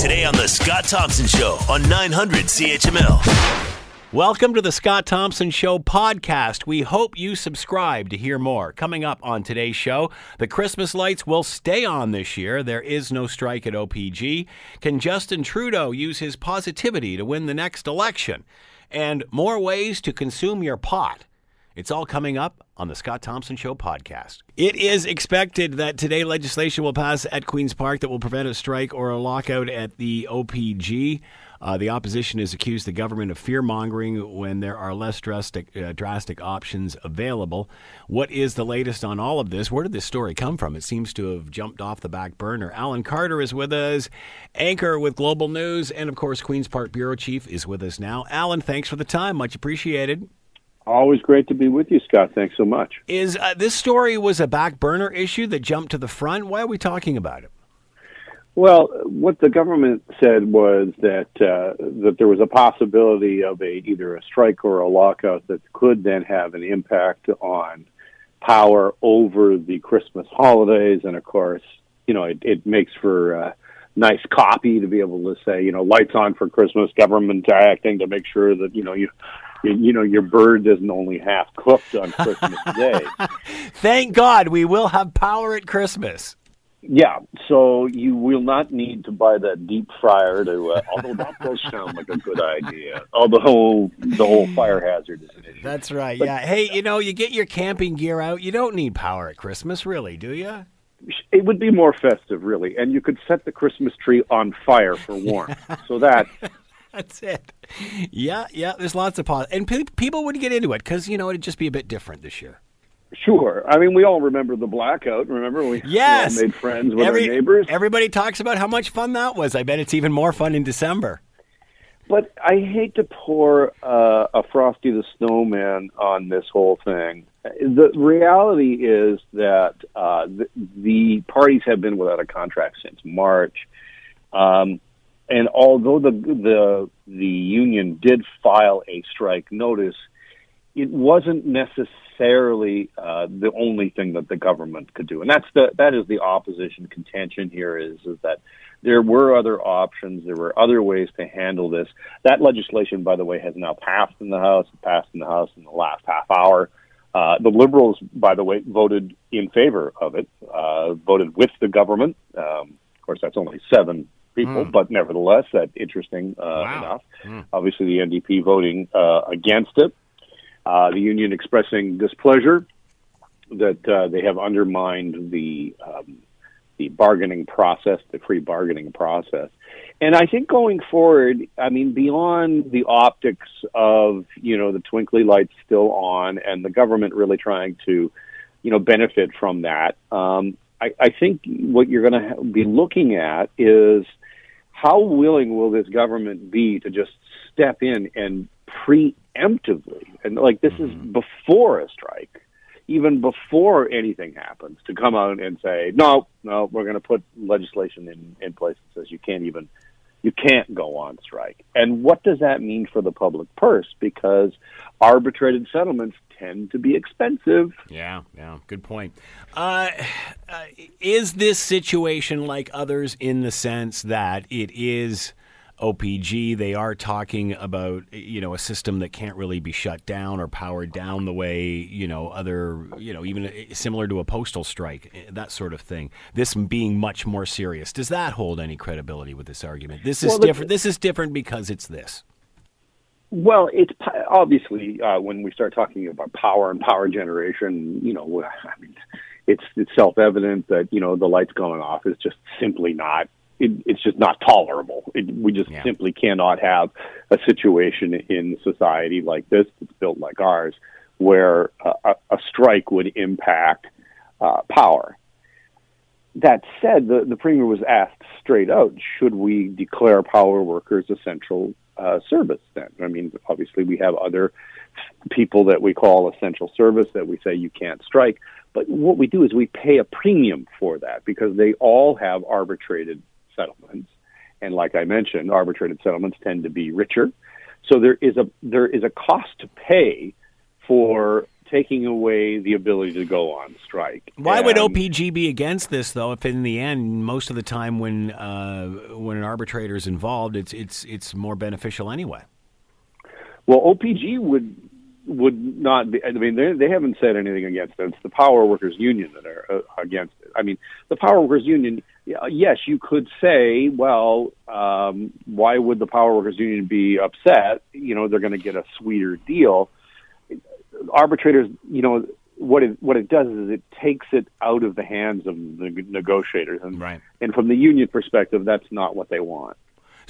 Today on The Scott Thompson Show on 900 CHML. Welcome to the Scott Thompson Show podcast. We hope you subscribe to hear more. Coming up on today's show, the Christmas lights will stay on this year. There is no strike at OPG. Can Justin Trudeau use his positivity to win the next election? And more ways to consume your pot. It's all coming up on the Scott Thompson Show podcast. It is expected that today legislation will pass at Queen's Park that will prevent a strike or a lockout at the OPG. Uh, the opposition has accused the government of fear mongering when there are less drastic, uh, drastic options available. What is the latest on all of this? Where did this story come from? It seems to have jumped off the back burner. Alan Carter is with us, anchor with Global News, and of course, Queen's Park Bureau Chief is with us now. Alan, thanks for the time. Much appreciated. Always great to be with you, Scott. Thanks so much. Is uh, this story was a back burner issue that jumped to the front? Why are we talking about it? Well, what the government said was that uh, that there was a possibility of a either a strike or a lockout that could then have an impact on power over the Christmas holidays, and of course, you know, it, it makes for uh, nice copy to be able to say, you know, lights on for Christmas, government acting to make sure that you know you you, know your bird isn't only half cooked on Christmas Day. Thank God we will have power at Christmas. Yeah, so you will not need to buy that deep fryer to. Uh, although that does sound like a good idea. Although the whole fire hazard is an issue. That's right. But, yeah. Hey, you know, you get your camping gear out. You don't need power at Christmas, really, do you? It would be more festive, really, and you could set the Christmas tree on fire for warmth. so that that's it. Yeah, yeah. There's lots of pause, and pe- people would get into it because you know it'd just be a bit different this year. Sure. I mean, we all remember the blackout. Remember we, yes. made friends with Every, our neighbors. Everybody talks about how much fun that was. I bet it's even more fun in December. But I hate to pour uh, a Frosty the Snowman on this whole thing. The reality is that uh, the, the, parties have been without a contract since March. Um, and although the the the union did file a strike notice, it wasn't necessarily uh, the only thing that the government could do, and that's the that is the opposition contention here is is that there were other options, there were other ways to handle this. That legislation, by the way, has now passed in the House, passed in the House in the last half hour. Uh, the Liberals, by the way, voted in favor of it, uh, voted with the government. Um, of course, that's only seven people, mm. but nevertheless, that's interesting uh, wow. enough. Mm. Obviously, the NDP voting uh, against it, uh, the union expressing displeasure that uh, they have undermined the um, the bargaining process, the free bargaining process. And I think going forward, I mean, beyond the optics of you know the twinkly lights still on, and the government really trying to, you know, benefit from that. Um, I, I think what you're going to be looking at is how willing will this government be to just step in and preemptively, and like this mm-hmm. is before a strike, even before anything happens, to come out and say, no, no, we're going to put legislation in, in place that says you can't even, you can't go on strike. And what does that mean for the public purse? Because arbitrated settlements tend to be expensive. Yeah, yeah, good point. Uh, uh, is this situation like others in the sense that it is OPG? They are talking about you know a system that can't really be shut down or powered down the way you know other you know even similar to a postal strike that sort of thing. This being much more serious. Does that hold any credibility with this argument? This is well, different. This is different because it's this. Well, it's obviously uh, when we start talking about power and power generation, you know, I mean, it's it's self evident that you know the lights going off is just simply not. It, it's just not tolerable. It, we just yeah. simply cannot have a situation in society like this that's built like ours, where a, a strike would impact uh, power. That said, the, the premier was asked straight out: Should we declare power workers essential uh, service then. I mean, obviously, we have other people that we call essential service that we say you can't strike. But what we do is we pay a premium for that because they all have arbitrated settlements. And like I mentioned, arbitrated settlements tend to be richer. So there is a there is a cost to pay for taking away the ability to go on strike. Why would And- OPG be against this, though? If in the end, most of the time when uh, when an arbitrator is involved, it's it's it's more beneficial anyway. Well, OPG would would not be. I mean, they they haven't said anything against it. It's the Power Workers Union that are uh, against it. I mean, the Power Workers Union. Yes, you could say, well, um, why would the Power Workers Union be upset? You know, they're going to get a sweeter deal. Arbitrators, you know, what it what it does is it takes it out of the hands of the negotiators, and Right. and from the union perspective, that's not what they want.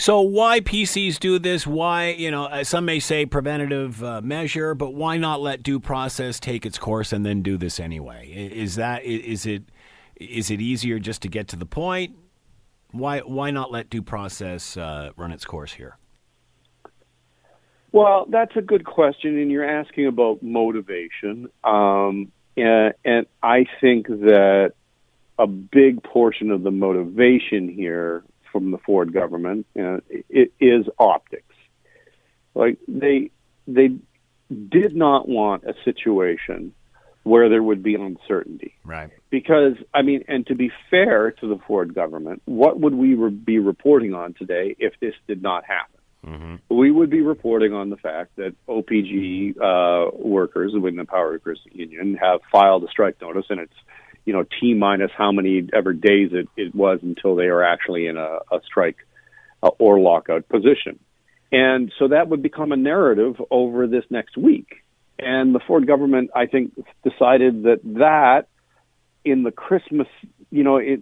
So why PCs do this? Why you know uh, some may say preventative uh, measure, but why not let due process take its course and then do this anyway? Is that is it is it easier just to get to the point? Why why not let due process uh, run its course here? Well, that's a good question, and you're asking about motivation. Um, and, and I think that a big portion of the motivation here from the Ford government uh, it is optics. Like they they did not want a situation where there would be uncertainty Right. because I mean, and to be fair to the Ford government, what would we re- be reporting on today if this did not happen? We would be reporting on the fact that OPG uh, workers within the Power Workers Union have filed a strike notice, and it's you know t minus how many ever days it, it was until they are actually in a, a strike uh, or lockout position. And so that would become a narrative over this next week. And the Ford government, I think, decided that that in the Christmas, you know, it,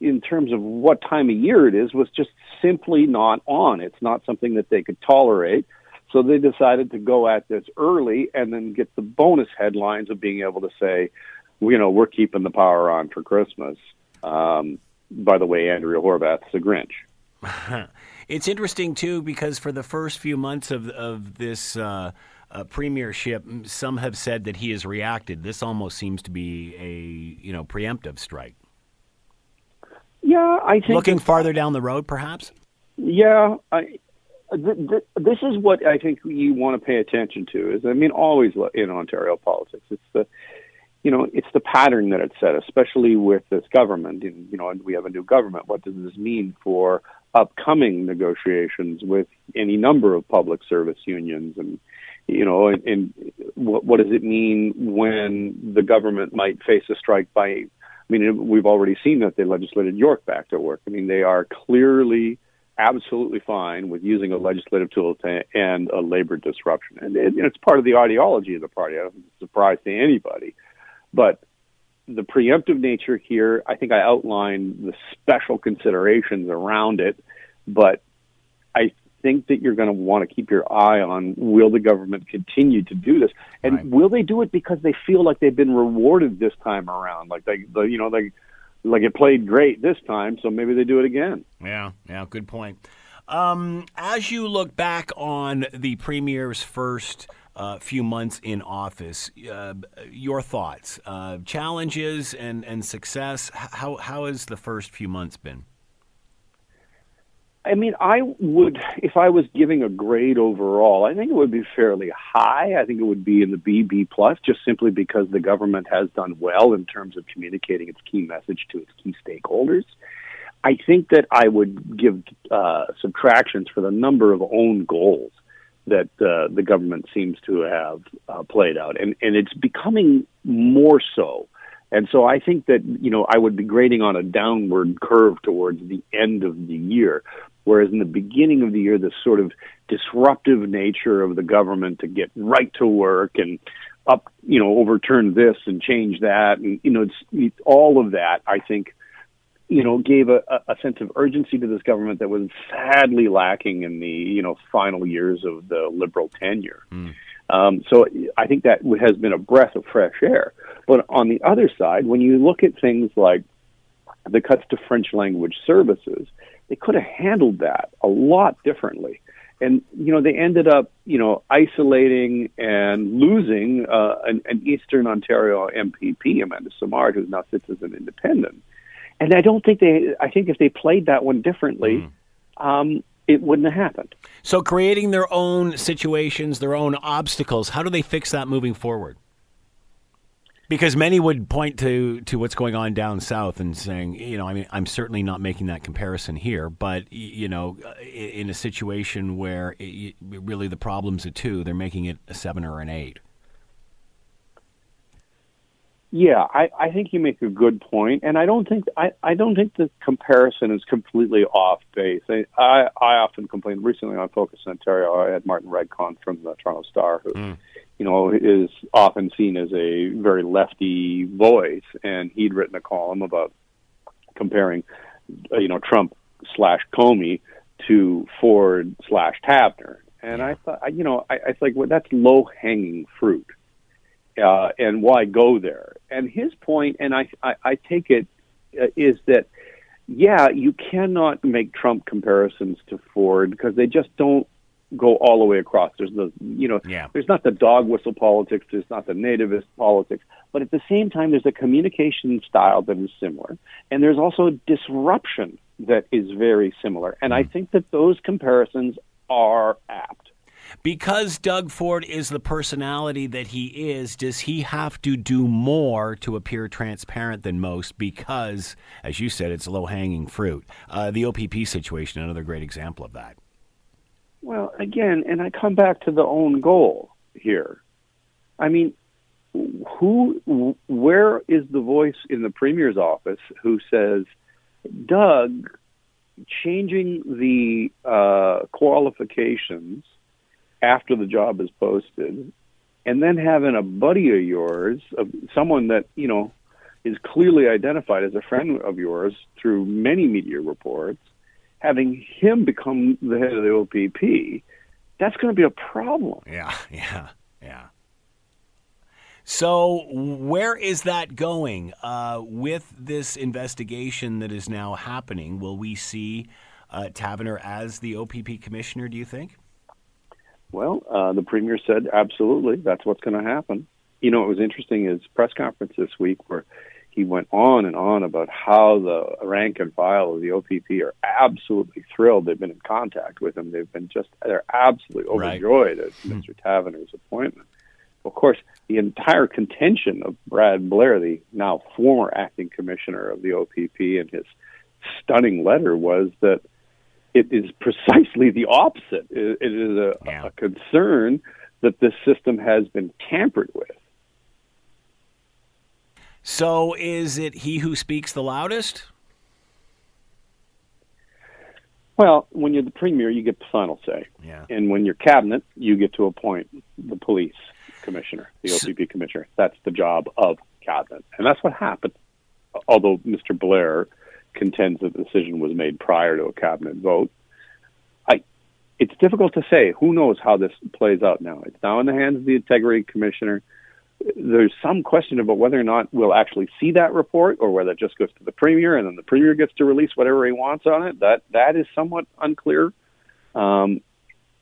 in terms of what time of year it is, was just simply not on. It's not something that they could tolerate. So they decided to go at this early and then get the bonus headlines of being able to say, you know, we're keeping the power on for Christmas. Um, by the way, Andrea Horwath's a Grinch. It's interesting too because for the first few months of of this uh, uh, premiership, some have said that he has reacted. This almost seems to be a you know preemptive strike. Yeah, I think Looking farther down the road, perhaps. Yeah, I, th- th- this is what I think you want to pay attention to. Is I mean, always in Ontario politics, it's the you know it's the pattern that it's set, especially with this government. And you know, we have a new government. What does this mean for upcoming negotiations with any number of public service unions and you know, and, and what, what does it mean when the government might face a strike by? I mean, we've already seen that they legislated York back to work. I mean, they are clearly absolutely fine with using a legislative tool to end a labor disruption, and it, it's part of the ideology of the party. I don't think it's a surprise to anybody, but the preemptive nature here, I think I outlined the special considerations around it, but I think that you're going to want to keep your eye on will the government continue to do this, and Right. will they do it because they feel like they've been rewarded this time around, like they, the, you know, they, like it played great this time, so maybe they do it again. Yeah, yeah, good point. Um, as you look back on the premier's first uh, few months in office, uh, your thoughts, uh, challenges, and and success. How how has the first few months been? I mean, I would, if I was giving a grade overall, I think it would be fairly high. I think it would be in the BB plus, just simply because the government has done well in terms of communicating its key message to its key stakeholders. I think that I would give uh, subtractions for the number of own goals that uh, the government seems to have uh, played out, and and it's becoming more so. And so I think that you know I would be grading on a downward curve towards the end of the year, whereas in the beginning of the year, this sort of disruptive nature of the government to get right to work and up, you know, overturn this and change that, and you know, it's, it's all of that. I think you know, gave a, a sense of urgency to this government that was sadly lacking in the, you know, final years of the liberal tenure. Um, so I think that has been a breath of fresh air. But on the other side, when you look at things like the cuts to French language services, they could have handled that a lot differently. And, you know, they ended up, you know, isolating and losing uh, an, an Eastern Ontario MPP, Amanda Simard, who now sits as an independent. And I don't think they, I think if they played that one differently, um, it wouldn't have happened. So, creating their own situations, their own obstacles. How do they fix that moving forward? Because many would point to, to what's going on down south and saying, you know, I mean, I'm certainly not making that comparison here, but, you know, in a situation where it, really the problem's a two, they're making it a seven or an eight. Yeah, I, I think you make a good point, and I don't think I, I don't think the comparison is completely off base. I, I, I often complain. Recently on Focus Ontario, I had Martin Regg Cohn from the Toronto Star, who, mm. you know, is often seen as a very lefty voice, and he'd written a column about comparing, uh, you know, Trump slash Comey to Ford slash Taverner, and I thought, you know, I, I think well, that's low hanging fruit uh, and why go there? And his point, and I, I, I take it, uh, is that yeah, you cannot make Trump comparisons to Ford because they just don't go all the way across. There's the you know, yeah. there's not the dog whistle politics, there's not the nativist politics, but at the same time, there's a communication style that is similar, and there's also a disruption that is very similar. And mm. I think that those comparisons are apt because Doug Ford is the personality that he is, does he have to do more to appear transparent than most? Because, as you said, it's low hanging fruit. Uh, the OPP situation, another great example of that. Well, again, and I come back to the own goal here. I mean, who, where is the voice in the premier's office who says, Doug, changing the uh, qualifications after the job is posted, and then having a buddy of yours, of someone that you know is clearly identified as a friend of yours through many media reports, having him become the head of the OPP, that's going to be a problem. Yeah, yeah, yeah. So, where is that going uh, with this investigation that is now happening? Will we see uh, Taverner as the OPP commissioner? Do you think? Well, uh, the premier said absolutely that's what's going to happen. You know, it was interesting his press conference this week where he went on and on about how the rank and file of the OPP are absolutely thrilled. They've been in contact with him. They've been just they're absolutely overjoyed right. at mm-hmm. Mr. Taverner's appointment. Of course, the entire contention of Brad Blair, the now former acting commissioner of the OPP, and his stunning letter was that it is precisely the opposite. it, it is a, yeah. a concern that this system has been tampered with. So, is it he who speaks the loudest? Well, when you're the premier, you get the final say. Yeah. And when you're cabinet, you get to appoint the police commissioner, the OPP commissioner. That's the job of cabinet. And that's what happened. Although Mr. Blair contends that the decision was made prior to a cabinet vote. I, it's difficult to say. Who knows how this plays out now? It's now in the hands of the integrity commissioner. There's some question about whether or not we'll actually see that report, or whether it just goes to the premier and then the premier gets to release whatever he wants on it. That that is somewhat unclear. Um,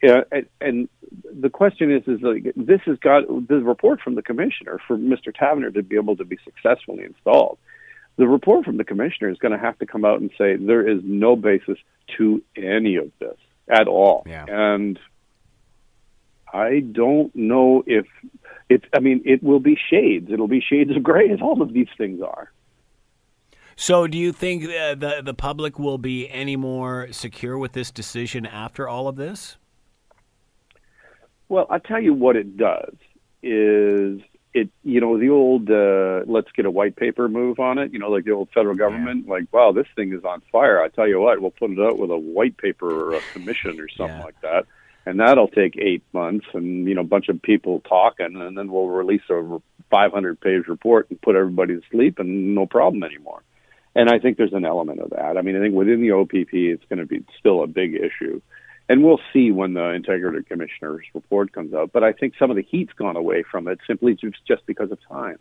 yeah, and, and the question is, is like this has got the report from the commissioner for Mr. Taverner to be able to be successfully installed the report from the commissioner is going to have to come out and say there is no basis to any of this at all. Yeah. And I don't know if it's, I mean, it will be shades. It'll be shades of gray, as all of these things are. So, do you think uh, the the public will be any more secure with this decision after all of this? Well, I'll tell you what it does is it you know the old uh, let's get a white paper move on it you know like the old federal government yeah. like wow this thing is on fire. I tell you what we'll put it out with a white paper or a commission or something yeah. like that. And that'll take eight months and you know a bunch of people talking and then we'll release a 500 page report and put everybody to sleep and no problem anymore. And i think there's an element of that. I mean i think within the opp it's going to be still a big issue and we'll see when the integrity commissioner's report comes out. But I think some of the heat's gone away from it simply just because of time.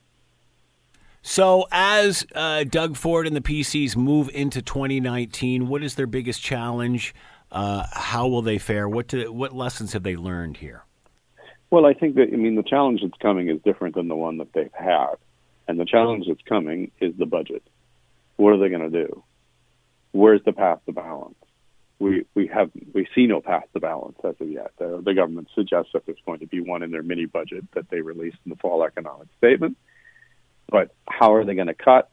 So, as uh, Doug Ford and the PCs move into 2019, what is their biggest challenge? Uh, how will they fare? What do, what lessons have they learned here? Well, I think that I mean the challenge that's coming is different than the one that they've had, and the challenge that's coming is the budget. What are they going to do? Where's the path to balance? We we have we see no path to balance as of yet. Uh, the government suggests that there's going to be one in their mini budget that they released in the fall economic statement. but how are they going to cut?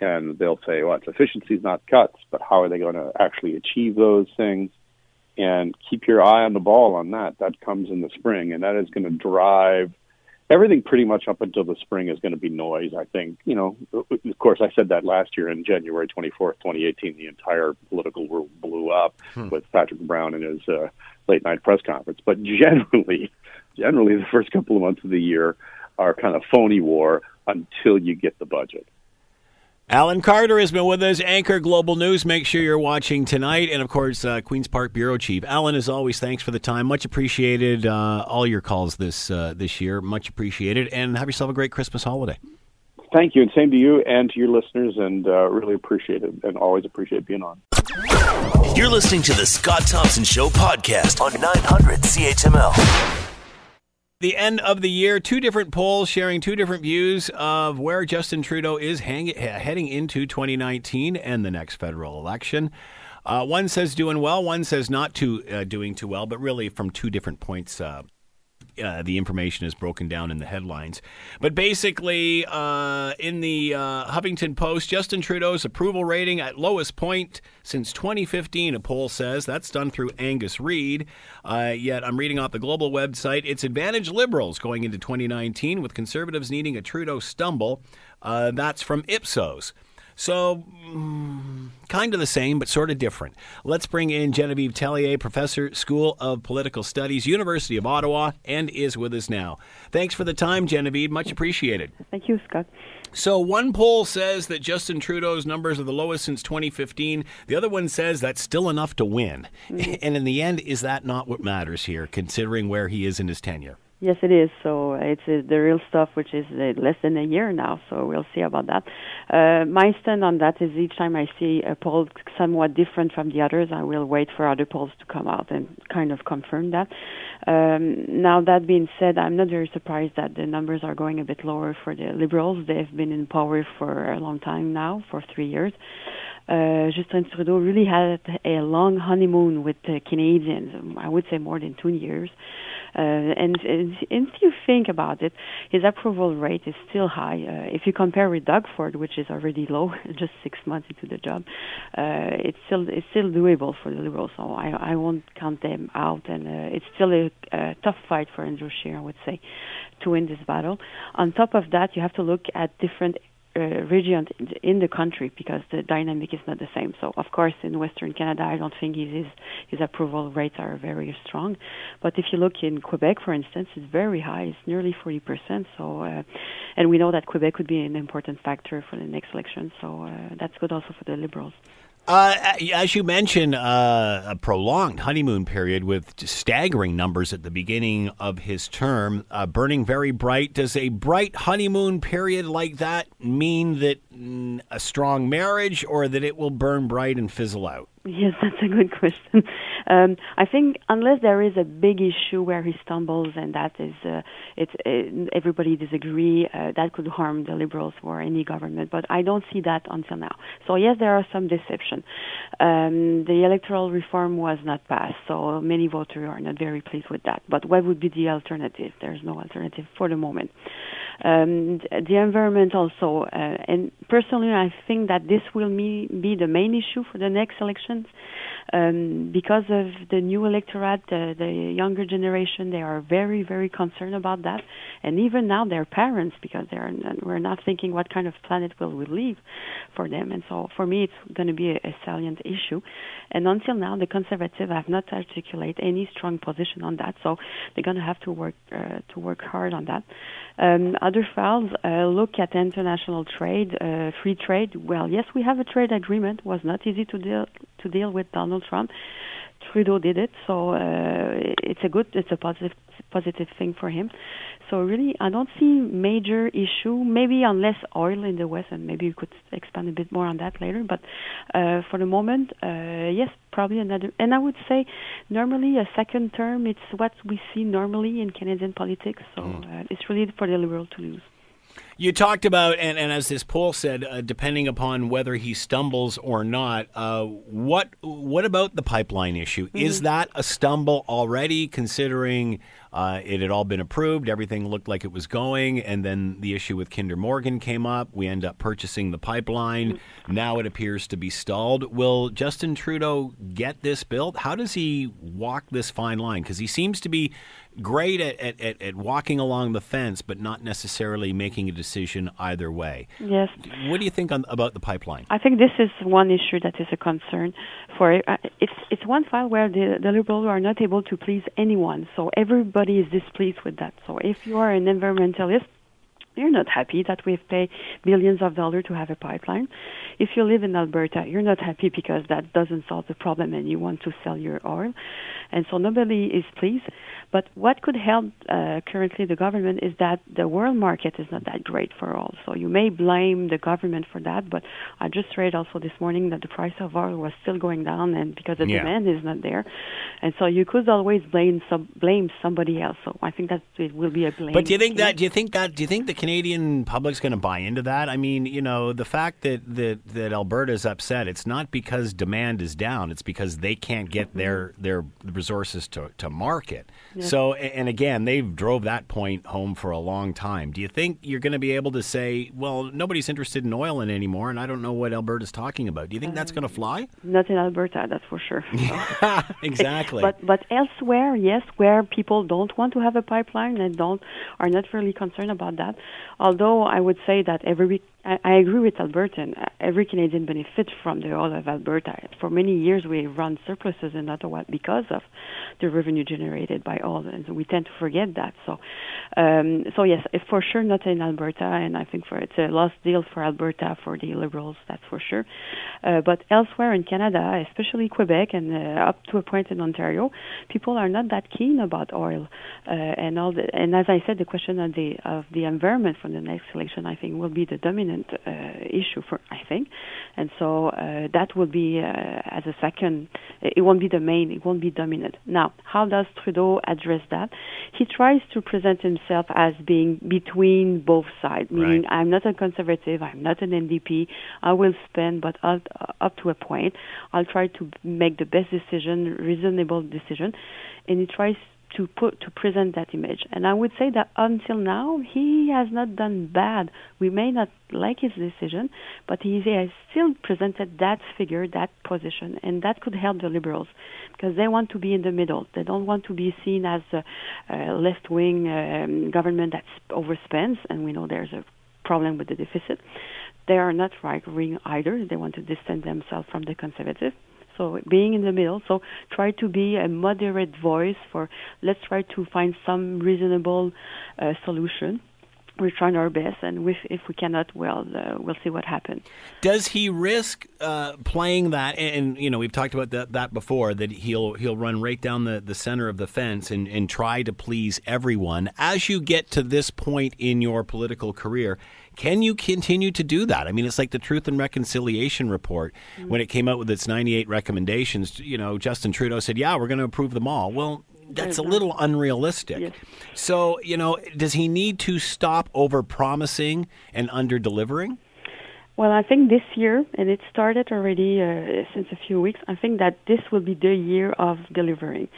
And they'll say, well, it's efficiencies, not cuts, but how are they going to actually achieve those things? And keep your eye on the ball on that. That comes in the spring, and that is going to drive everything pretty much up until the spring is going to be noise. I think, you know, of course, I said that last year in January 24th, 2018, the entire political world blew up hmm. with Patrick Brown and his uh, late night press conference. But generally, generally, the first couple of months of the year are kind of phony war until you get the budget. Alan Carter has been with us, Anchor Global News. Make sure you're watching tonight. And of course, uh, Queen's Park Bureau Chief. Alan, as always, thanks for the time. Much appreciated. Uh, all your calls this uh, this year. Much appreciated. And have yourself a great Christmas holiday. Thank you. And same to you and to your listeners. And uh, really appreciate it and always appreciate being on. You're listening to the Scott Thompson Show podcast on 900 CHML the end of the year, two different polls sharing two different views of where Justin Trudeau is hang- heading into 2019 and the next federal election. Uh, one says doing well, one says not too uh, doing too well, but really from two different points uh, uh, the information is broken down in the headlines. But basically, uh, in the uh, Huffington Post, Justin Trudeau's approval rating at lowest point since 2015, a poll says. That's done through Angus Reid. Uh, yet I'm reading off the global website. It's advantage Liberals going into 2019, with Conservatives needing a Trudeau stumble. Uh, that's from Ipsos. So, mm, kind of the same, but sort of different. Let's bring in Genevieve Tellier, Professor, School of Political Studies, University of Ottawa, and is with us now. Thanks for the time, Genevieve. Much appreciated. Thank you, Scott. So, one poll says that Justin Trudeau's numbers are the lowest since 2015. The other one says that's still enough to win. Mm-hmm. And in the end, is that not what matters here, considering where he is in his tenure? Yes, it is. So it's uh, the real stuff, which is uh, less than a year now. So we'll see about that. Uh, my stand on that is each time I see a poll somewhat different from the others, I will wait for other polls to come out and kind of confirm that. Um, now that being said, I'm not very surprised that the numbers are going a bit lower for the Liberals. They've been in power for a long time now, for three years. Uh, Justin Trudeau really had a long honeymoon with the Canadians. I would say more than two years. Uh, and, and, if you think about it, his approval rate is still high. Uh, if you compare with Doug Ford, which is already low, just six months into the job, uh, it's still it's still doable for the Liberals. So I I won't count them out, and uh, it's still a, a tough fight for Andrew Scheer, I would say, to win this battle. On top of that, you have to look at different uh, region in the country because the dynamic is not the same. So, of course, in Western Canada, I don't think his his approval rates are very strong. But if you look in Quebec, for instance, it's very high. It's nearly 40 percent. So, uh, and we know that Quebec would be an important factor for the next election. So uh, that's good also for the Liberals. Uh, as you mentioned, uh, a prolonged honeymoon period with staggering numbers at the beginning of his term, uh, burning very bright. Does a bright honeymoon period like that mean that mm, a strong marriage, or that it will burn bright and fizzle out? Yes, that's a good question. Um, I think unless there is a big issue where he stumbles and that is uh, it's uh, everybody disagree, uh, that could harm the liberals or any government. But I don't see that until now. So yes, there are some deception. Um, the electoral reform was not passed, so many voters are not very pleased with that. But what would be the alternative? There's no alternative for the moment. Um, the environment also, uh, and personally, I think that this will be the main issue for the next elections um, because of the new electorate, uh, the younger generation, they are very, very concerned about that, and even now their parents, because they are we're not thinking what kind of planet will we leave for them, and so for me it's going to be a, a salient issue, and until now the conservative have not articulated any strong position on that, so they're going to have to work uh, to work hard on that. Um, other files uh, look at international trade, uh, free trade. Well, yes, we have a trade agreement. It was not easy to deal to deal with Donald Trump. Trudeau did it, so uh, it's a good, it's a positive, positive thing for him. So really, I don't see major issue. Maybe unless oil in the West, and maybe we could expand a bit more on that later. But uh, for the moment, uh, yes, probably another. And I would say, normally a second term, it's what we see normally in Canadian politics. So mm. uh, it's really for the Liberal to lose. You talked about, and, and as this poll said, uh, depending upon whether he stumbles or not, uh, what what about the pipeline issue? Mm-hmm. Is that a stumble already, considering uh, it had all been approved, everything looked like it was going, and then the issue with Kinder Morgan came up. We end up purchasing the pipeline. Mm-hmm. Now it appears to be stalled. Will Justin Trudeau get this built? How does he walk this fine line? Because he seems to be great at, at, at, walking along the fence, but not necessarily making a decision either way. Yes. What do you think on, about the pipeline? I think this is one issue that is a concern for uh, it's it's one file where the, the liberals are not able to please anyone, so everybody is displeased with that. So if you are an environmentalist, you're not happy that we've paid billions of dollars to have a pipeline. If you live in Alberta, you're not happy because that doesn't solve the problem and you want to sell your oil. And so nobody is pleased. But what could help uh, currently the government is that the world market is not that great for oil. So you may blame the government for that, but I just read also this morning that the price of oil was still going down and because the yeah. demand is not there. And so you could always blame some, blame somebody else. So I think that it will be a blame. But do you think that do you think that do you think the Canadian public's going to buy into that? I mean, you know, the fact that that that Alberta's upset, it's not because demand is down; it's because they can't get mm-hmm. their their resources to to market. Yeah. So, and again, they've drove that point home for a long time. Do you think you're going to be able to say, well, nobody's interested in oil in anymore, and I don't know what Alberta's talking about? Do you think that's going to fly? Not in Alberta, that's for sure. exactly. but but elsewhere, yes, where people don't want to have a pipeline and don't are not really concerned about that. Although I would say that every I, agree with Albertan. Every Canadian benefits from the oil of Alberta. For many years, we run surpluses in Ottawa because of the revenue generated by oil, and we tend to forget that. So, um, so yes, for sure not in Alberta, and I think for it's a lost deal for Alberta for the Liberals, that's for sure. Uh, but elsewhere in Canada, especially Quebec and uh, up to a point in Ontario, people are not that keen about oil, uh, and all. The, and as I said, the question of the of the environment for the next election, I think, will be the dominant uh, issue for I think, and so uh, that will be uh, as a second. It won't be the main. It won't be dominant. Now, how does Trudeau address that? He tries to present himself as being between both sides, meaning right. I'm not a conservative, I'm not an NDP. I will spend, but up, up to a point. I'll try to make the best decision, reasonable decision, and he tries to put to present that image. And I would say that until now he has not done bad. We may not like his decision, but he has still presented that figure, that position, and that could help the liberals because they want to be in the middle. They don't want to be seen as a, a left-wing um, government that overspends, and we know there's a problem with the deficit. They are not right-wing either. They want to distance themselves from the conservative. So being in the middle. So try to be a moderate voice for. Let's try to find some reasonable uh, solution we're trying our best, and if, if we cannot, well, uh, we'll see what happens. Does he risk uh, playing that? And, and, you know, we've talked about that, that before. That he'll he'll run right down the, the center of the fence and, and try to please everyone. As you get to this point in your political career, can you continue to do that? I mean, it's like the Truth and Reconciliation report mm-hmm. when it came out with its 98 recommendations. You know, Justin Trudeau said, "Yeah, we're going to approve them all." Well, that's a little unrealistic. Yes. So, you know, does he need to stop over promising and under delivering? Well, I think this year, and it started already uh, since a few weeks, I think that this will be the year of delivering.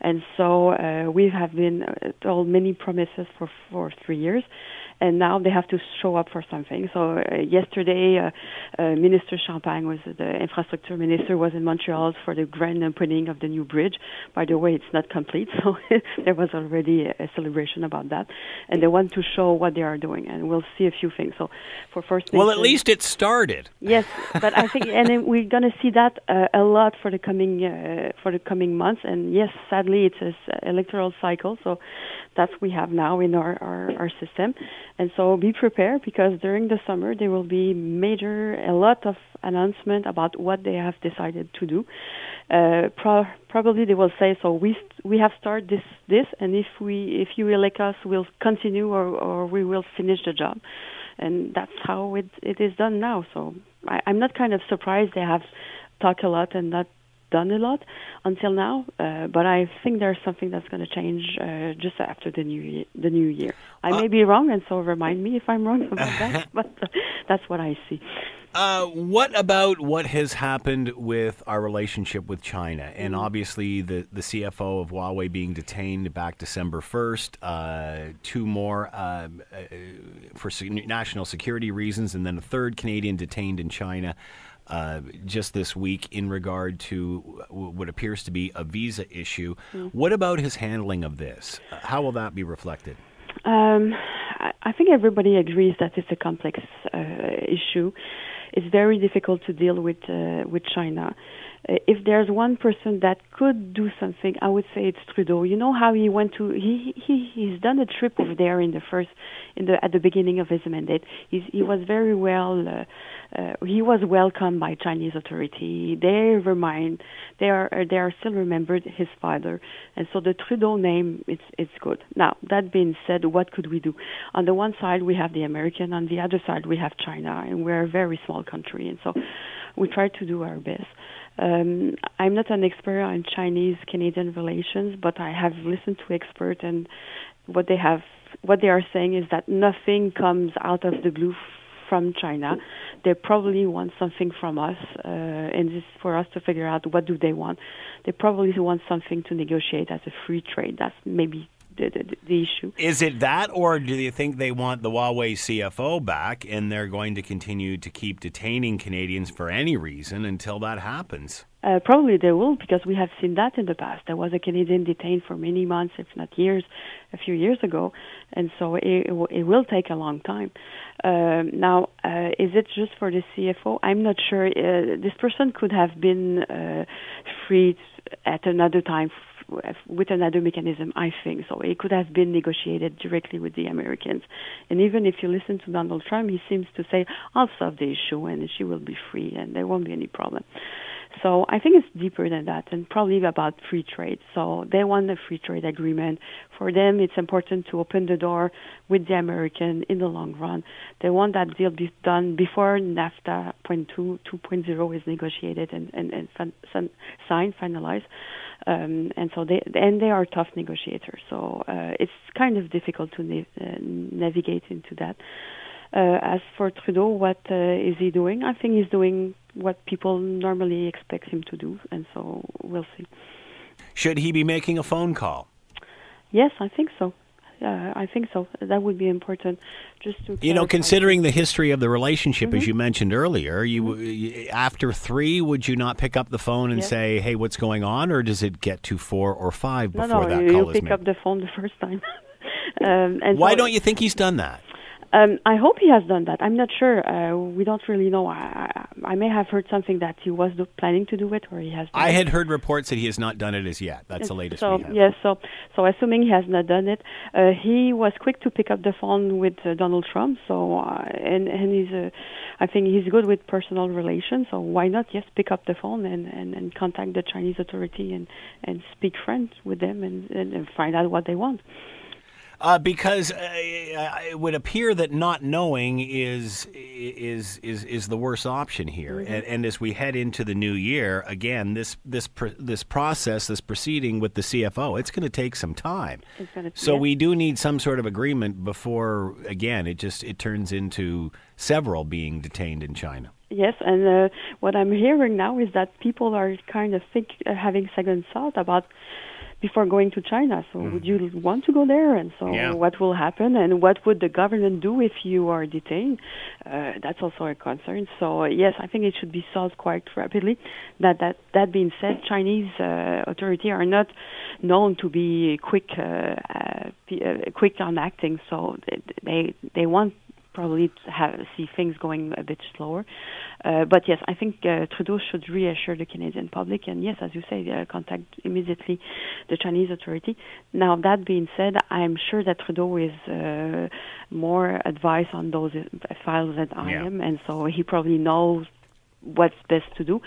And so uh, we have been uh, told many promises for, for three years and now they have to show up for something. So uh, yesterday, uh, uh, Minister Champagne was the infrastructure minister was in Montreal for the grand opening of the new bridge. By the way, it's not complete, so there was already a, celebration about that, and they want to show what they are doing, and we'll see a few things. So for First well, at least it started. Yes, but I think, and we're going to see that uh, a lot for the coming uh, for the coming months. And yes, sadly, it's an electoral cycle, so that we have now in our, our, our system. And so be prepared because during the summer there will be major, a lot of announcement about what they have decided to do. Uh, pro- probably they will say, so we we have started this this, and if we if you elect us, we'll continue or or we will finish the job, and that's how it it is done now. So I, I'm not kind of surprised they have talked a lot and not done a lot until now, uh, but I think there's something that's going to change uh, just after the new year, the new year. I Uh, may be wrong, and so remind me if I'm wrong about that. But that's what I see. Uh, what about what has happened with our relationship with China? And Mm-hmm. obviously, the, the CFO of Huawei being detained back December 1st, uh, two more uh, for national security reasons, and then a third Canadian detained in China uh, just this week in regard to what appears to be a visa issue. Mm. What about his handling of this? Uh, How will that be reflected? Um, I, I think everybody agrees that it's a complex uh, issue. It's very difficult to deal with uh, with China. Uh, if there's one person that could do something, I would say it's Trudeau. You know how he went to he he he's done a trip over there in the first in the at the beginning of his mandate. He's, he was very well. Uh, uh, he was welcomed by Chinese authority. They remind they are uh, they are still remembered his father, and so the Trudeau name it's it's good. Now that being said, what could we do? On the one side we have the American, on the other side we have China, and we're a very small country, and so we try to do our best. Um, I'm not an expert on Chinese Canadian relations, but I have listened to experts and what they have what they are saying is that nothing comes out of the blue from China. They probably want something from us, uh, and is for us to figure out what do they want. They probably want something to negotiate as a free trade. That's maybe the, the, the issue. Is it that, or do you think they want the Huawei CFO back and they're going to continue to keep detaining Canadians for any reason until that happens? Uh, probably they will because we have seen that in the past. There was a Canadian detained for many months, if not years, a few years ago, and so it, it, will- it will take a long time. Um, now, uh, is it just for the CFO? I'm not sure. Uh, this person could have been uh, freed at another time with another mechanism, I think. So it could have been negotiated directly with the Americans. And even if you listen to Donald Trump, he seems to say, I'll solve the issue and she will be free and there won't be any problem. So I think it's deeper than that and probably about free trade. So they want a free trade agreement. For them, it's important to open the door with the American in the long run. They want that deal be done before NAFTA point two, 2.0 is negotiated and, and, and signed, finalized. Um, and so they and they are tough negotiators. So uh, it's kind of difficult to na- uh, navigate into that. Uh, as for Trudeau, what uh, is he doing? I think he's doing what people normally expect him to do, and so we'll see. Should he be making a phone call? Yes, I think so. Uh, I think so. That would be important, just to You know, considering the history of the relationship, Mm-hmm. as you mentioned earlier, you, you after three, would you not pick up the phone and Yes. say, "Hey, what's going on?" Or does it get to four or five No, before no, that you, call you is pick up the phone the first time. um, and Why so- don't you think he's done that? Um, I hope he has done that. I'm not sure. Uh, we don't really know. I, I, I may have heard something that he was do- planning to do it, or he has. Done I it. had heard reports that he has not done it as yet. That's the latest So we have. yes, so so assuming he has not done it, uh, he was quick to pick up the phone with uh, Donald Trump. So uh, and and he's, uh, I think he's good with personal relations. So why not just pick up the phone and, and, and contact the Chinese authority and and speak French with them and, and, and find out what they want. Uh, because uh, it would appear that not knowing is is is is the worst option here. Mm-hmm. And, and as we head into the new year, again, this this pr- this process, this proceeding with the CFO, it's going to take some time. It's gonna- so yeah. we do need some sort of agreement before, again, it just it turns into several being detained in China. Yes, and uh, what I'm hearing now is that people are kind of think, uh, having second thought about before going to China. So, would you want to go there? And so, Mm. Yeah. what will happen? And what would the government do if you are detained? Uh, that's also a concern. So, yes, I think it should be solved quite rapidly. That that that being said, Chinese uh, authority are not known to be quick uh, uh, uh, quick on acting. So they, they want probably have, see things going a bit slower. Uh, but yes, I think uh, Trudeau should reassure the Canadian public, and yes, as you say, uh, contact immediately the Chinese authority. Now, that being said, I'm sure that Trudeau is uh, more advised on those files than I Yeah. am, and so he probably knows what's best to do.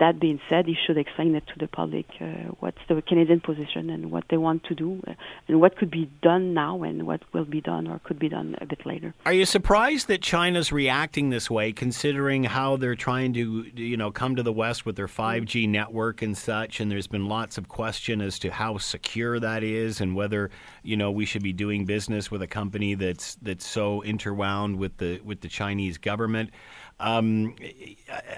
that being said, he should explain it to the public uh, what's the Canadian position and what they want to do, uh, and what could be done now and what will be done or could be done a bit later. Are you surprised that China's reacting this way, considering how they're trying to, you know, come to the West with their 5G network and such? And there's been lots of question as to how secure that is and whether, you know, we should be doing business with a company that's that's so interwound with the with the Chinese government. Um,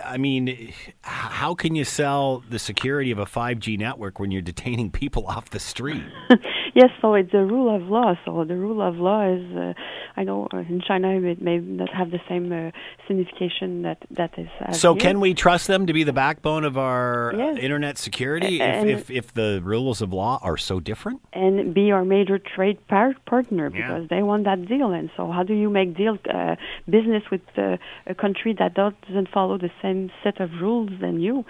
I mean, how can you sell the security of a 5G network when you're detaining people off the street? yes, so it's a rule of law. So the rule of law is, uh, I know uh, in China it may not have the same uh, signification that that is. so here. can we trust them to be the backbone of our yes. internet security if, if, if the rules of law are so different? And be our major trade par- partner because Yeah. they want that deal. And so how do you make deal uh, business with uh, a country that doesn't follow the same set of rules than you?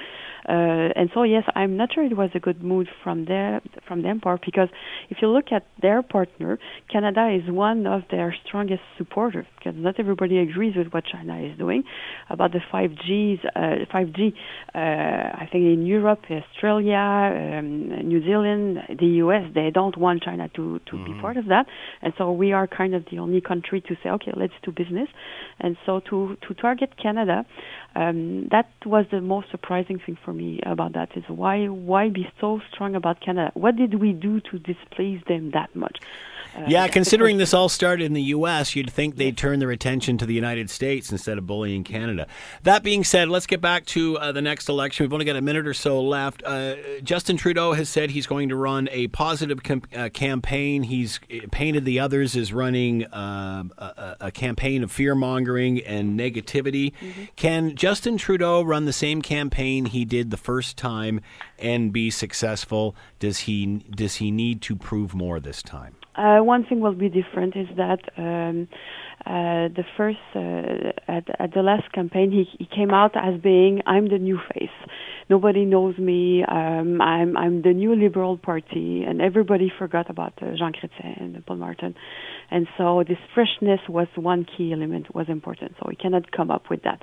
Uh, and so yes, I'm not sure it was a good move from their from their part because if you look at their partner, Canada is one of their strongest supporters because not everybody agrees with what China is doing about the 5Gs, uh, 5G. Uh, I think in Europe, Australia, um, New Zealand, the US, they don't want China to to be part of that, and so we are kind of the only country to say, okay, let's do business, and so to to target Canada. Um, that was the most surprising thing for me about that is why why be so strong about Canada? What did we do to displease them that much? Uh, Yeah, considering this all started in the U.S., you'd think they'd turn their attention to the United States instead of bullying Canada. That being said, let's get back to uh, the next election. We've only got a minute or so left. Uh, Justin Trudeau has said he's going to run a positive com- uh, campaign. He's uh, painted the others as running uh, a, campaign of fear mongering and negativity. Can Justin Trudeau run the same campaign he did the first time and be successful? Does he does he need to prove more this time? Uh, one thing will be different is that um, uh, the first uh, at, at the last campaign he, he came out as being I'm the new face. Nobody knows me. Um, I'm I'm the new Liberal Party, and everybody forgot about uh, Jean Chrétien and Paul Martin, and so this freshness was one key element was important. So we cannot come up with that.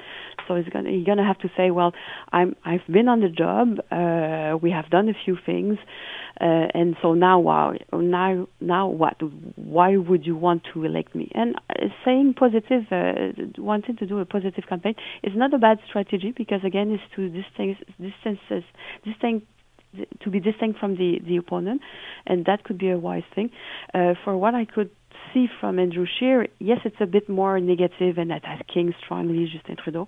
So gonna he's gonna have to say, well, I'm I've been on the job. Uh, we have done a few things. Uh, and so now, wow, now, now what? Why would you want to elect me? And uh, saying positive, uh, wanting to do a positive campaign is not a bad strategy because again, it's to distance, distances, distinct, to be distinct from the the opponent, and that could be a wise thing. Uh, for what I could see from Andrew Scheer, yes, it's a bit more negative and attacking strongly Justin Trudeau.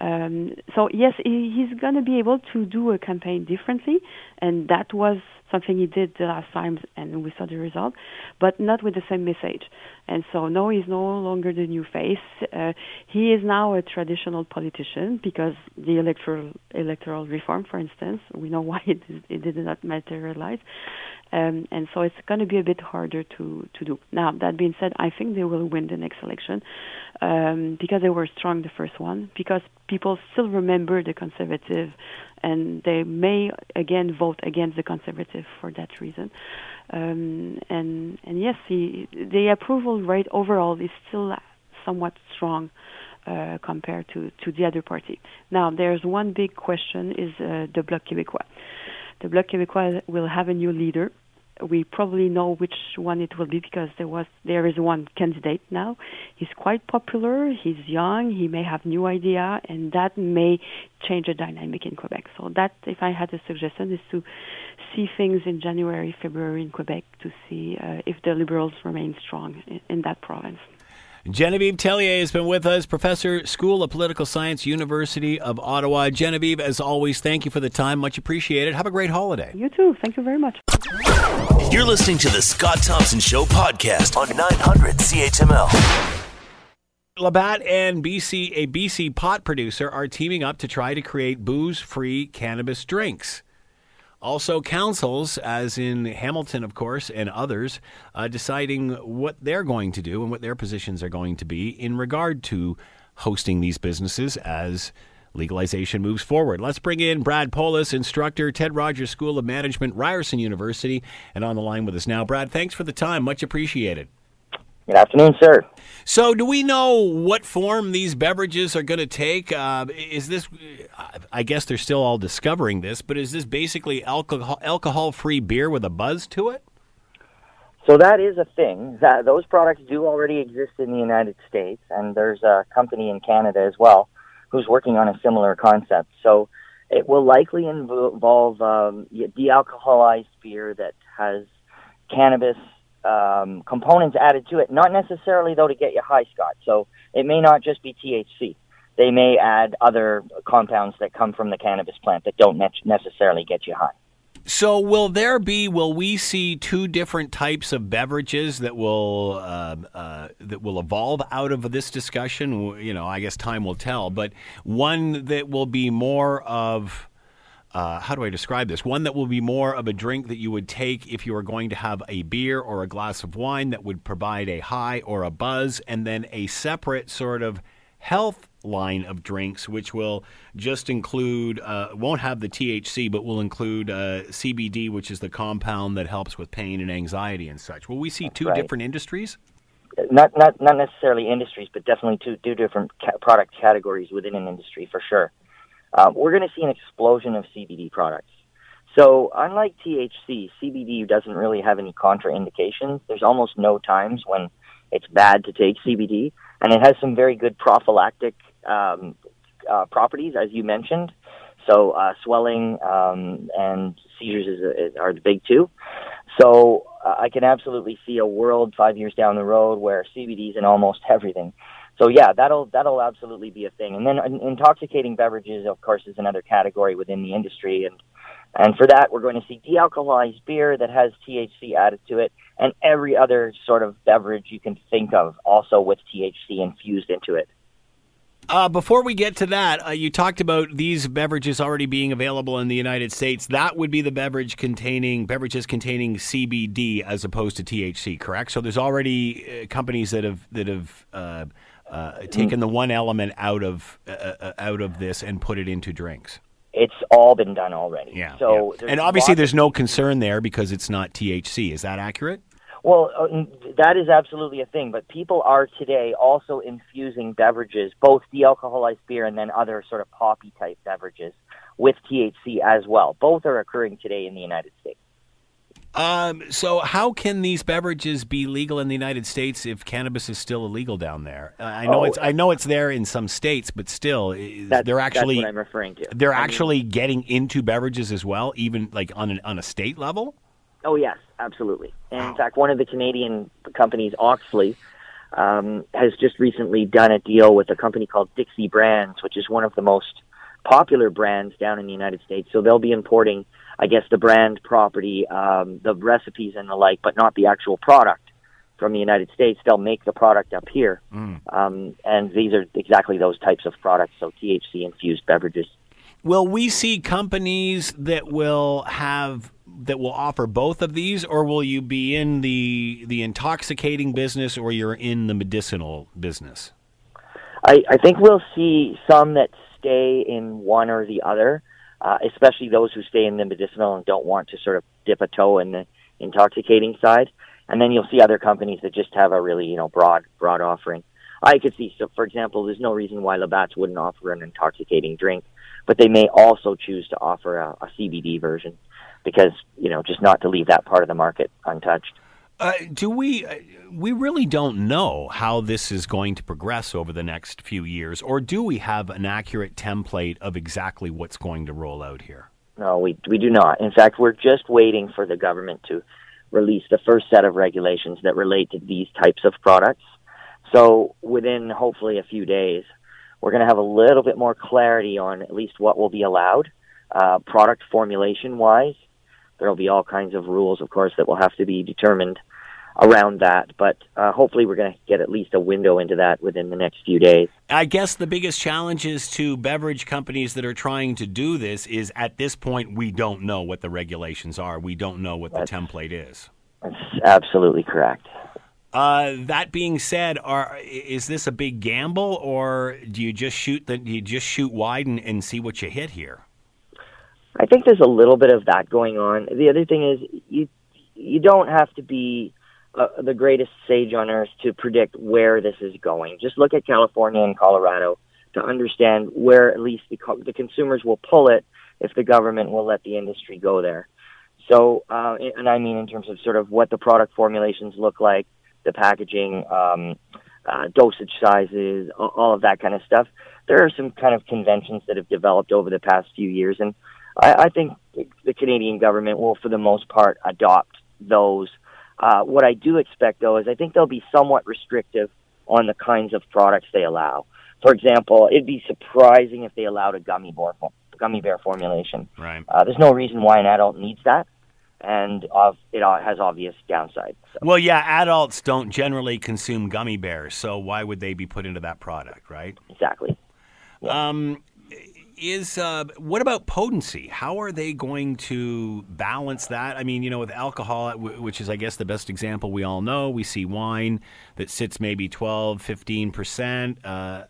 Um, so yes, he, he's going to be able to do a campaign differently, and that was something he did the last times, and we saw the result, but not with the same message. And so no, he's no longer the new face. Uh, he is now a traditional politician because the electoral electoral reform, for instance, we know why it, it did not materialize. Um, and so it's going to be a bit harder to, to do. Now, that being said, I think they will win the next election um, because they were strong the first one, because people still remember the conservative, and they may again vote against the conservative for that reason. Um, and and yes, the, the approval rate overall is still somewhat strong. Uh, compared to, to the other party. Now, there's one big question: is uh, the Bloc Québécois. The Bloc Québécois will have a new leader. We probably know which one it will be because there was there is one candidate now. He's quite popular. He's young. He may have new idea, and that may change the dynamic in Quebec. So that, if I had a suggestion, is to see things in January, February in Quebec to see uh, if the Liberals remain strong in, in that province. Genevieve Tellier has been with us, professor, School of Political Science, University of Ottawa. Genevieve, as always, thank you for the time. Much appreciated. Have a great holiday. You too. Thank you very much. You're listening to the Scott Thompson Show podcast on 900 CHML. Labatt and BC, a BC pot producer, are teaming up to try to create booze-free cannabis drinks. Also, councils, as in Hamilton, of course, and others, uh, deciding what they're going to do and what their positions are going to be in regard to hosting these businesses as legalization moves forward. Let's bring in Brad Poulos, instructor, Ted Rogers School of Management, Ryerson University, and on the line with us now. Brad, thanks for the time. Much appreciated. Good afternoon, sir. So, do we know what form these beverages are going to take? Uh, is this, I guess they're still all discovering this, but is this basically alcohol alcohol free beer with a buzz to it? So that is a thing. That those products do already exist in the United States, and there's a company in Canada as well who's working on a similar concept. So it will likely involve um, de-alcoholized beer that has cannabis um, components added to it. Not necessarily though to get you high, Scott. So it may not just be THC. They may add other compounds that come from the cannabis plant that don't ne- necessarily get you high. So, will there be? Will we see two different types of beverages that will uh, uh, that will evolve out of this discussion? You know, I guess time will tell. But one that will be more of uh, how do I describe this? One that will be more of a drink that you would take if you were going to have a beer or a glass of wine that would provide a high or a buzz, and then a separate sort of health line of drinks, which will just include, uh, won't have the THC, but will include uh, CBD, which is the compound that helps with pain and anxiety and such. Will we see two right. different industries? Not, not, not necessarily industries, but definitely two, two different ca- product categories within an industry for sure uh, we're going to see an explosion of CBD products. So, unlike THC, CBD doesn't really have any contraindications. There's almost no times when it's bad to take CBD, and it has some very good prophylactic um, uh, properties, as you mentioned. So, uh, swelling um, and seizures is, is, are the big two. So, uh, I can absolutely see a world five years down the road where CBD is in almost everything so yeah, that'll that'll absolutely be a thing. And then intoxicating beverages, of course, is another category within the industry, and and for that, we're going to see dealcoholized beer that has THC added to it, and every other sort of beverage you can think of, also with THC infused into it. Uh, before we get to that, uh, you talked about these beverages already being available in the United States. That would be the beverage containing beverages containing CBD as opposed to THC, correct? So there's already uh, companies that have that have uh, uh, taken the one element out of uh, uh, out of this and put it into drinks. It's all been done already. Yeah. So yeah. and obviously, there's no concern there because it's not THC. Is that accurate? Well, uh, that is absolutely a thing. But people are today also infusing beverages, both de-alcoholized beer and then other sort of poppy type beverages, with THC as well. Both are occurring today in the United States. Um, so, how can these beverages be legal in the United States if cannabis is still illegal down there? Uh, I know oh, it's I know it's there in some states, but still, they're actually I'm referring to. They're I actually mean, getting into beverages as well, even like on an, on a state level. Oh yes, absolutely. And wow. in fact, one of the Canadian companies, Auxly, um, has just recently done a deal with a company called Dixie Brands, which is one of the most popular brands down in the United States. So they'll be importing I guess, the brand property, um, the recipes and the like, but not the actual product from the United States. They'll make the product up here. Mm. Um, and these are exactly those types of products, so THC infused beverages. Will we see companies that will have that will offer both of these, or will you be in the the intoxicating business, or you're in the medicinal business? I, I think we'll see some that stay in one or the other uh, especially those who stay in the medicinal and don't want to sort of dip a toe in the intoxicating side. And then you'll see other companies that just have a really, you know, broad, broad offering. I could see, so for example, there's no reason why Labatt's wouldn't offer an intoxicating drink, but they may also choose to offer a, a CBD version because, you know, just not to leave that part of the market untouched. Uh, do we? Uh, we really don't know how this is going to progress over the next few years, or do we have an accurate template of exactly what's going to roll out here? No, we we do not. In fact, we're just waiting for the government to release the first set of regulations that relate to these types of products. So within hopefully a few days, we're going to have a little bit more clarity on at least what will be allowed, uh, product formulation wise, there will be all kinds of rules, of course, that will have to be determined around that. But uh, hopefully, we're going to get at least a window into that within the next few days. I guess the biggest challenges to beverage companies that are trying to do this is at this point, we don't know what the regulations are. We don't know what that's, the template is. That's absolutely correct. Uh, that being said, are is this a big gamble, or do you just shoot the, do you just shoot wide and, and see what you hit here? I think there's a little bit of that going on. The other thing is you you don't have to be uh, the greatest sage on earth to predict where this is going. Just look at California and Colorado to understand where at least the, co- the consumers will pull it if the government will let the industry go there. So, uh, and I mean in terms of sort of what the product formulations look like, the packaging, um, uh, dosage sizes, all of that kind of stuff. There are some kind of conventions that have developed over the past few years, and I, I think the Canadian government will, for the most part, adopt those. Uh, what I do expect, though, is I think they'll be somewhat restrictive on the kinds of products they allow. For example, it'd be surprising if they allowed a gummy bear, gummy bear formulation. Right. Uh, there's no reason why an adult needs that, and of, it has obvious downsides. So. Well, yeah, adults don't generally consume gummy bears, so why would they be put into that product, right? Exactly. Yeah. Um, is uh, what about potency? How are they going to balance that? I mean, you know, with alcohol, which is, I guess, the best example we all know, we see wine that sits maybe 12, 15%, uh,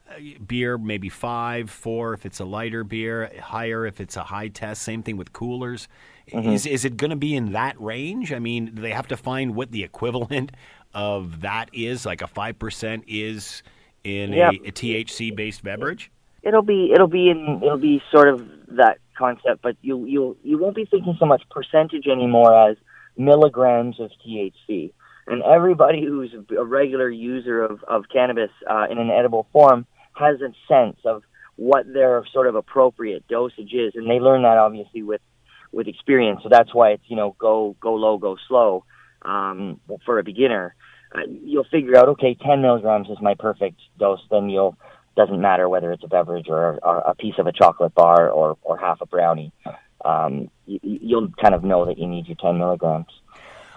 beer maybe 5, 4 if it's a lighter beer, higher if it's a high test. Same thing with coolers. Mm-hmm. Is, is it going to be in that range? I mean, do they have to find what the equivalent of that is? Like a 5% is in yep. a, a THC based beverage? It'll be it'll be in it'll be sort of that concept, but you you you won't be thinking so much percentage anymore as milligrams of THC. And everybody who's a regular user of, of cannabis uh, in an edible form has a sense of what their sort of appropriate dosage is, and they learn that obviously with with experience. So that's why it's you know go go low, go slow um, for a beginner. Uh, you'll figure out okay, 10 milligrams is my perfect dose. Then you'll doesn't matter whether it's a beverage or, or a piece of a chocolate bar or, or half a brownie. Um, you, you'll kind of know that you need your 10 milligrams.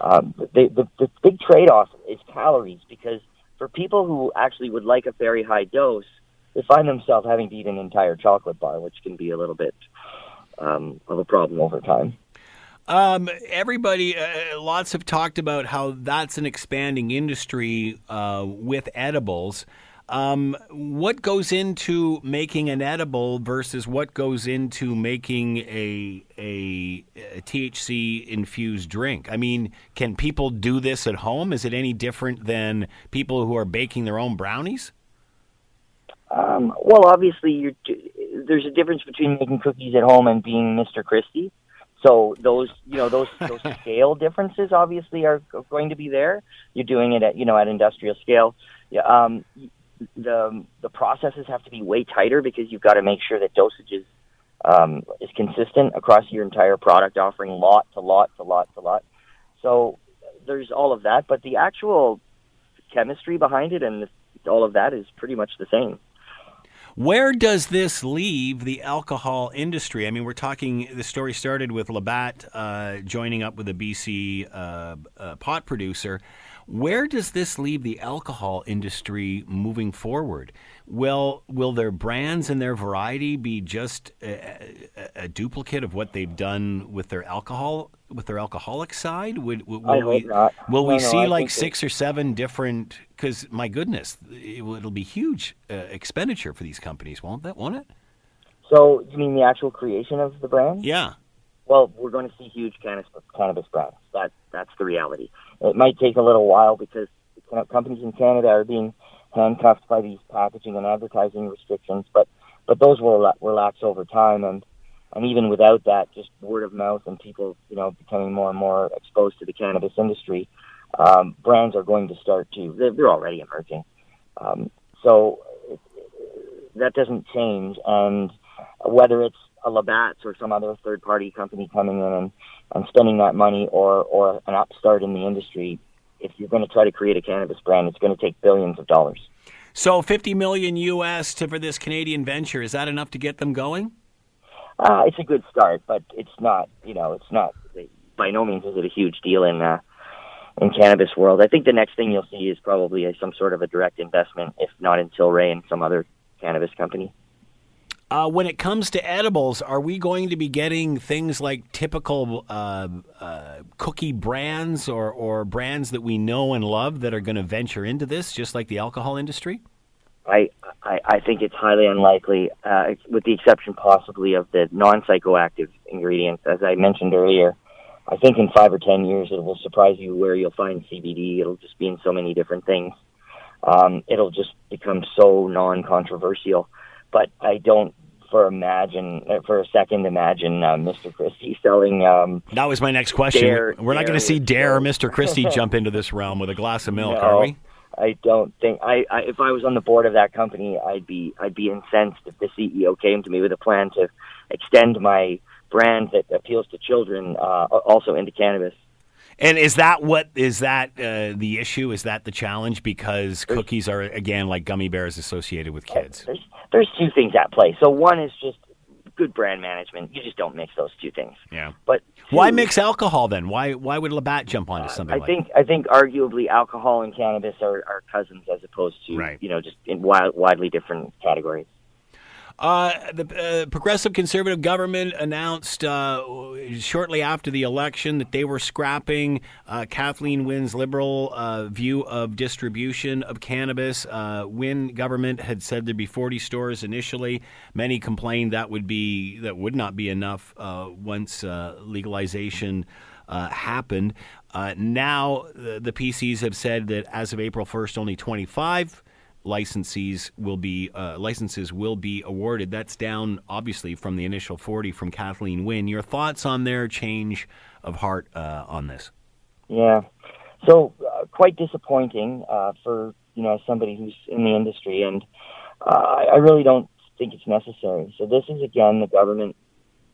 Um, the, the, the big trade-off is calories because for people who actually would like a very high dose, they find themselves having to eat an entire chocolate bar, which can be a little bit um, of a problem over time. Um, everybody, uh, lots have talked about how that's an expanding industry uh, with edibles. Um, what goes into making an edible versus what goes into making a, a, a THC infused drink? I mean, can people do this at home? Is it any different than people who are baking their own brownies? Um, well, obviously, there's a difference between making cookies at home and being Mr. Christie. So those, you know, those those scale differences obviously are going to be there. You're doing it at, you know, at industrial scale. Yeah, um, the the processes have to be way tighter because you've got to make sure that dosage is um, is consistent across your entire product offering, lot to lot to lot to lot. So there's all of that, but the actual chemistry behind it and all of that is pretty much the same. Where does this leave the alcohol industry? I mean, we're talking. The story started with Labatt uh, joining up with a BC uh, uh, pot producer. Where does this leave the alcohol industry moving forward? Will will their brands and their variety be just a, a, a duplicate of what they've done with their alcohol with their alcoholic side? Would, will I hope we not. will no, we no, see I like six or seven different? Because my goodness, it, will be huge uh, expenditure for these companies, won't that? Won't it? So you mean the actual creation of the brand? Yeah. Well, we're going to see huge cannabis brands. That that's the reality. It might take a little while because companies in Canada are being handcuffed by these packaging and advertising restrictions, but but those will relax over time, and and even without that, just word of mouth and people, you know, becoming more and more exposed to the cannabis industry, um, brands are going to start to. They're, already emerging, um, so that doesn't change, and whether it's a Labatt's or some other third party company coming in and, and spending that money or, or an upstart in the industry, if you're going to try to create a cannabis brand, it's going to take billions of dollars. So 50 million US to, for this Canadian venture, is that enough to get them going? Uh, it's a good start, but it's not, you know, it's not, by no means is it a huge deal in, uh, in cannabis world. I think the next thing you'll see is probably a, some sort of a direct investment, if not in Tilray and some other cannabis company. Uh, when it comes to edibles, are we going to be getting things like typical uh, uh, cookie brands or, or brands that we know and love that are going to venture into this, just like the alcohol industry? I, I, I think it's highly unlikely, uh, with the exception possibly of the non psychoactive ingredients. As I mentioned earlier, I think in five or ten years, it will surprise you where you'll find CBD. It'll just be in so many different things. Um, it'll just become so non-controversial. But I don't for imagine uh, for a second imagine uh, Mr. Christie selling. Um, that was my next question. Dare, We're not going to see Dare or Mr. Christie jump into this realm with a glass of milk, no, are we? I don't think I, I. If I was on the board of that company, I'd be I'd be incensed if the CEO came to me with a plan to extend my brand that appeals to children uh, also into cannabis. And is that what is that uh, the issue? Is that the challenge? Because cookies are again like gummy bears associated with kids. There's there's two things at play. So one is just good brand management. You just don't mix those two things. Yeah. But two, why mix alcohol then? Why why would Labatt jump onto something? Uh, I like think I think arguably alcohol and cannabis are, are cousins as opposed to right. you know just in wild, widely different categories. Uh, the uh, progressive conservative government announced uh, shortly after the election that they were scrapping uh, Kathleen Wynne's liberal uh, view of distribution of cannabis. Wynne government had said there'd be 40 stores initially. Many complained that would be that would not be enough once legalization happened. now the, the PCs have said that as of April 1st, only 25 licensees will be uh, licenses will be awarded. That's down obviously from the initial 40 from Kathleen Wynne. Your thoughts on their change of heart uh, on this? Yeah, so uh, quite disappointing uh, for you know somebody who's in the industry, and uh, I really don't think it's necessary. So this is again the government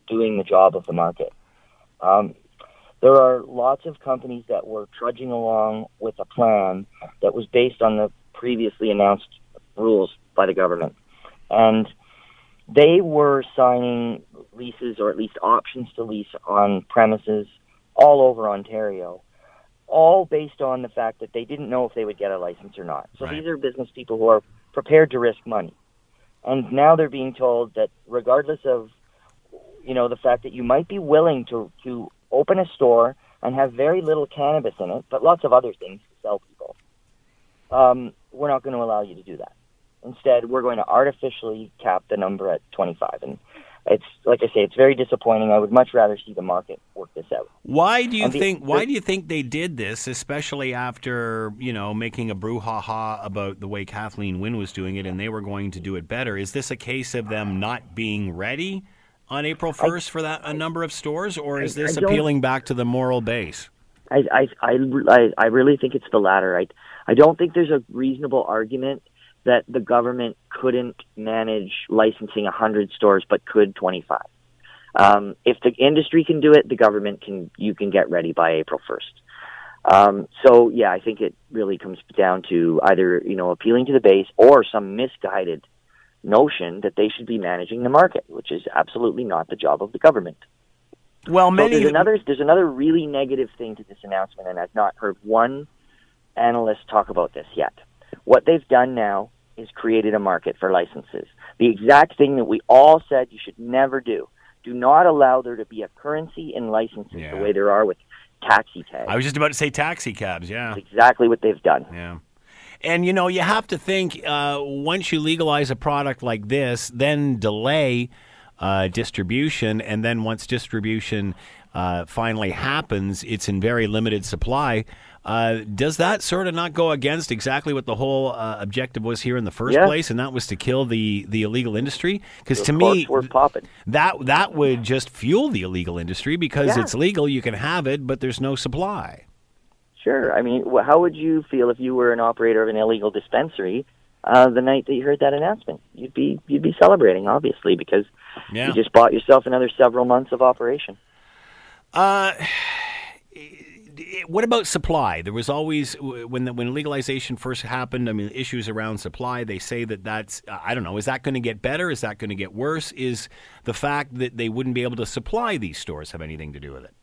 doing the job of the market. Um, there are lots of companies that were trudging along with a plan that was based on the previously announced rules by the government. And they were signing leases or at least options to lease on premises all over Ontario, all based on the fact that they didn't know if they would get a license or not. So right. these are business people who are prepared to risk money. And now they're being told that regardless of you know the fact that you might be willing to to open a store and have very little cannabis in it, but lots of other things to sell people. Um, we're not going to allow you to do that. Instead, we're going to artificially cap the number at 25. And it's like I say, it's very disappointing. I would much rather see the market work this out. Why do you the, think? Why do you think they did this, especially after you know making a brouhaha about the way Kathleen Wynne was doing it, and they were going to do it better? Is this a case of them not being ready on April first for that a number of stores, or is this appealing back to the moral base? I, I I I really think it's the latter. I I don't think there's a reasonable argument that the government couldn't manage licensing 100 stores but could 25. Um, if the industry can do it, the government can. You can get ready by April 1st. Um, so yeah, I think it really comes down to either you know appealing to the base or some misguided notion that they should be managing the market, which is absolutely not the job of the government. Well, many so there's another there's another really negative thing to this announcement, and I've not heard one analysts talk about this yet. What they've done now is created a market for licenses. The exact thing that we all said you should never do. Do not allow there to be a currency in licenses yeah. the way there are with taxi tags. I was just about to say taxi cabs, yeah. That's exactly what they've done. Yeah. And you know, you have to think uh, once you legalize a product like this, then delay uh, distribution, and then once distribution uh, finally happens, it's in very limited supply. Uh, does that sort of not go against exactly what the whole uh, objective was here in the first yeah. place, and that was to kill the, the illegal industry? Because to me, that that would just fuel the illegal industry because yeah. it's legal, you can have it, but there's no supply. Sure. I mean, how would you feel if you were an operator of an illegal dispensary uh, the night that you heard that announcement? You'd be you'd be celebrating, obviously, because yeah. you just bought yourself another several months of operation. Uh what about supply? There was always when the, when legalization first happened. I mean, issues around supply. They say that that's I don't know. Is that going to get better? Is that going to get worse? Is the fact that they wouldn't be able to supply these stores have anything to do with it?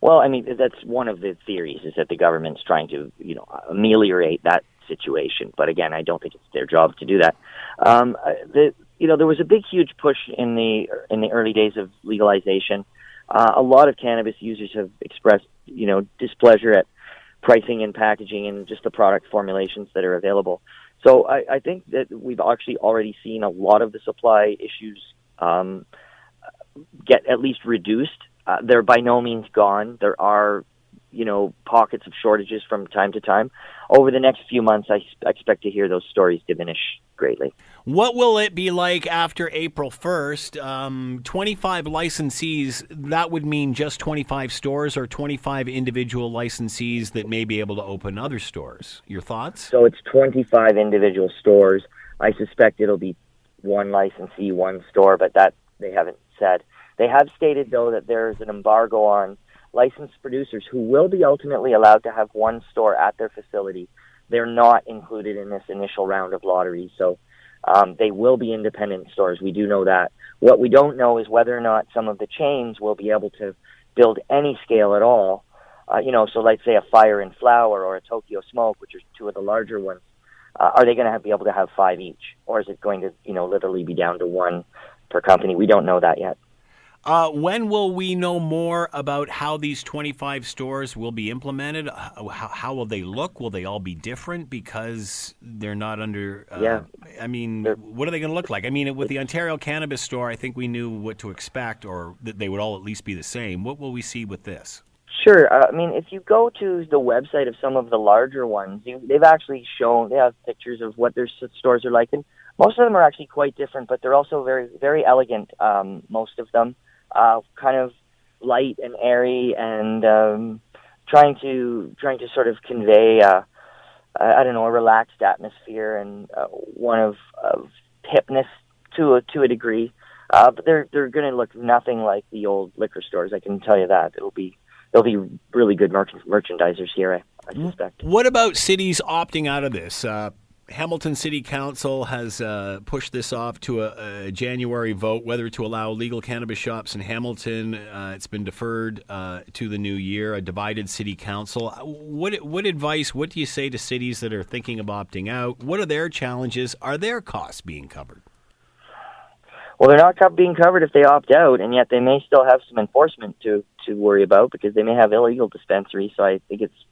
Well, I mean, that's one of the theories is that the government's trying to you know ameliorate that situation. But again, I don't think it's their job to do that. Um, the you know there was a big, huge push in the in the early days of legalization. Uh, a lot of cannabis users have expressed, you know, displeasure at pricing and packaging and just the product formulations that are available. So I, I think that we've actually already seen a lot of the supply issues um, get at least reduced uh, they're by no means gone. There are, you know, pockets of shortages from time to time. Over the next few months, I expect to hear those stories diminish greatly. What will it be like after April 1st? Um, 25 licensees, that would mean just 25 stores or 25 individual licensees that may be able to open other stores. Your thoughts? So it's 25 individual stores. I suspect it'll be one licensee, one store, but that they haven't said. They have stated, though, that there's an embargo on licensed producers who will be ultimately allowed to have one store at their facility. They're not included in this initial round of lotteries, so um, they will be independent stores. We do know that. What we don't know is whether or not some of the chains will be able to build any scale at all. Uh, you know, so let's say a Fire and Flower or a Tokyo Smoke, which are two of the larger ones. Uh, are they going to be able to have five each, or is it going to, you know, literally be down to one per company? We don't know that yet. Uh, when will we know more about how these 25 stores will be implemented? How, how will they look? Will they all be different because they're not under? Uh, yeah. I mean, they're, what are they going to look like? I mean, with the Ontario Cannabis Store, I think we knew what to expect, or that they would all at least be the same. What will we see with this? Sure. Uh, I mean, if you go to the website of some of the larger ones, you, they've actually shown they have pictures of what their stores are like, and most of them are actually quite different, but they're also very, very elegant. Um, most of them uh, kind of light and airy, and um, trying to trying to sort of convey uh, I don't know a relaxed atmosphere and uh, one of, of hipness to a to a degree. Uh, but they're they're going to look nothing like the old liquor stores. I can tell you that it'll be they'll be really good merch- merchandisers here. I, I suspect. What about cities opting out of this? Uh, Hamilton City Council has uh, pushed this off to a, a, January vote whether to allow legal cannabis shops in Hamilton. Uh, it's been deferred uh, to the new year. A divided city council. What what advice? What do you say to cities that are thinking of opting out? What are their challenges? Are their costs being covered? Well, they're not being covered if they opt out, and yet they may still have some enforcement to to worry about because they may have illegal dispensaries. So I think it's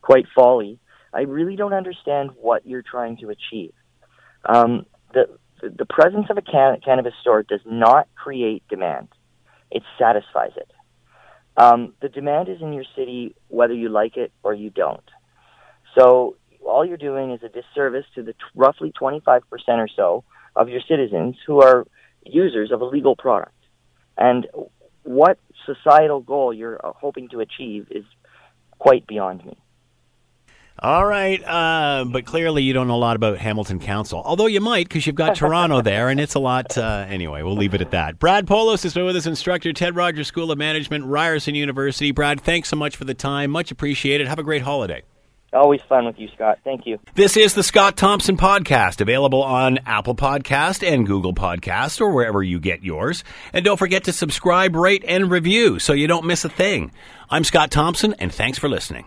quite folly I really don't understand what you're trying to achieve. Um, the the presence of a can- cannabis store does not create demand; it satisfies it. Um, the demand is in your city, whether you like it or you don't. So all you're doing is a disservice to the t- roughly 25% or so of your citizens who are users of a legal product. And what societal goal you're uh, hoping to achieve is quite beyond me. All right, uh, but clearly you don't know a lot about Hamilton Council, although you might because you've got Toronto there, and it's a lot. Uh, anyway, we'll leave it at that. Brad Poulos has been with us, instructor, Ted Rogers School of Management, Ryerson University. Brad, thanks so much for the time. Much appreciated. Have a great holiday. Always fun with you, Scott. Thank you. This is the Scott Thompson Podcast, available on Apple Podcast and Google Podcast or wherever you get yours. And don't forget to subscribe, rate, and review so you don't miss a thing. I'm Scott Thompson, and thanks for listening.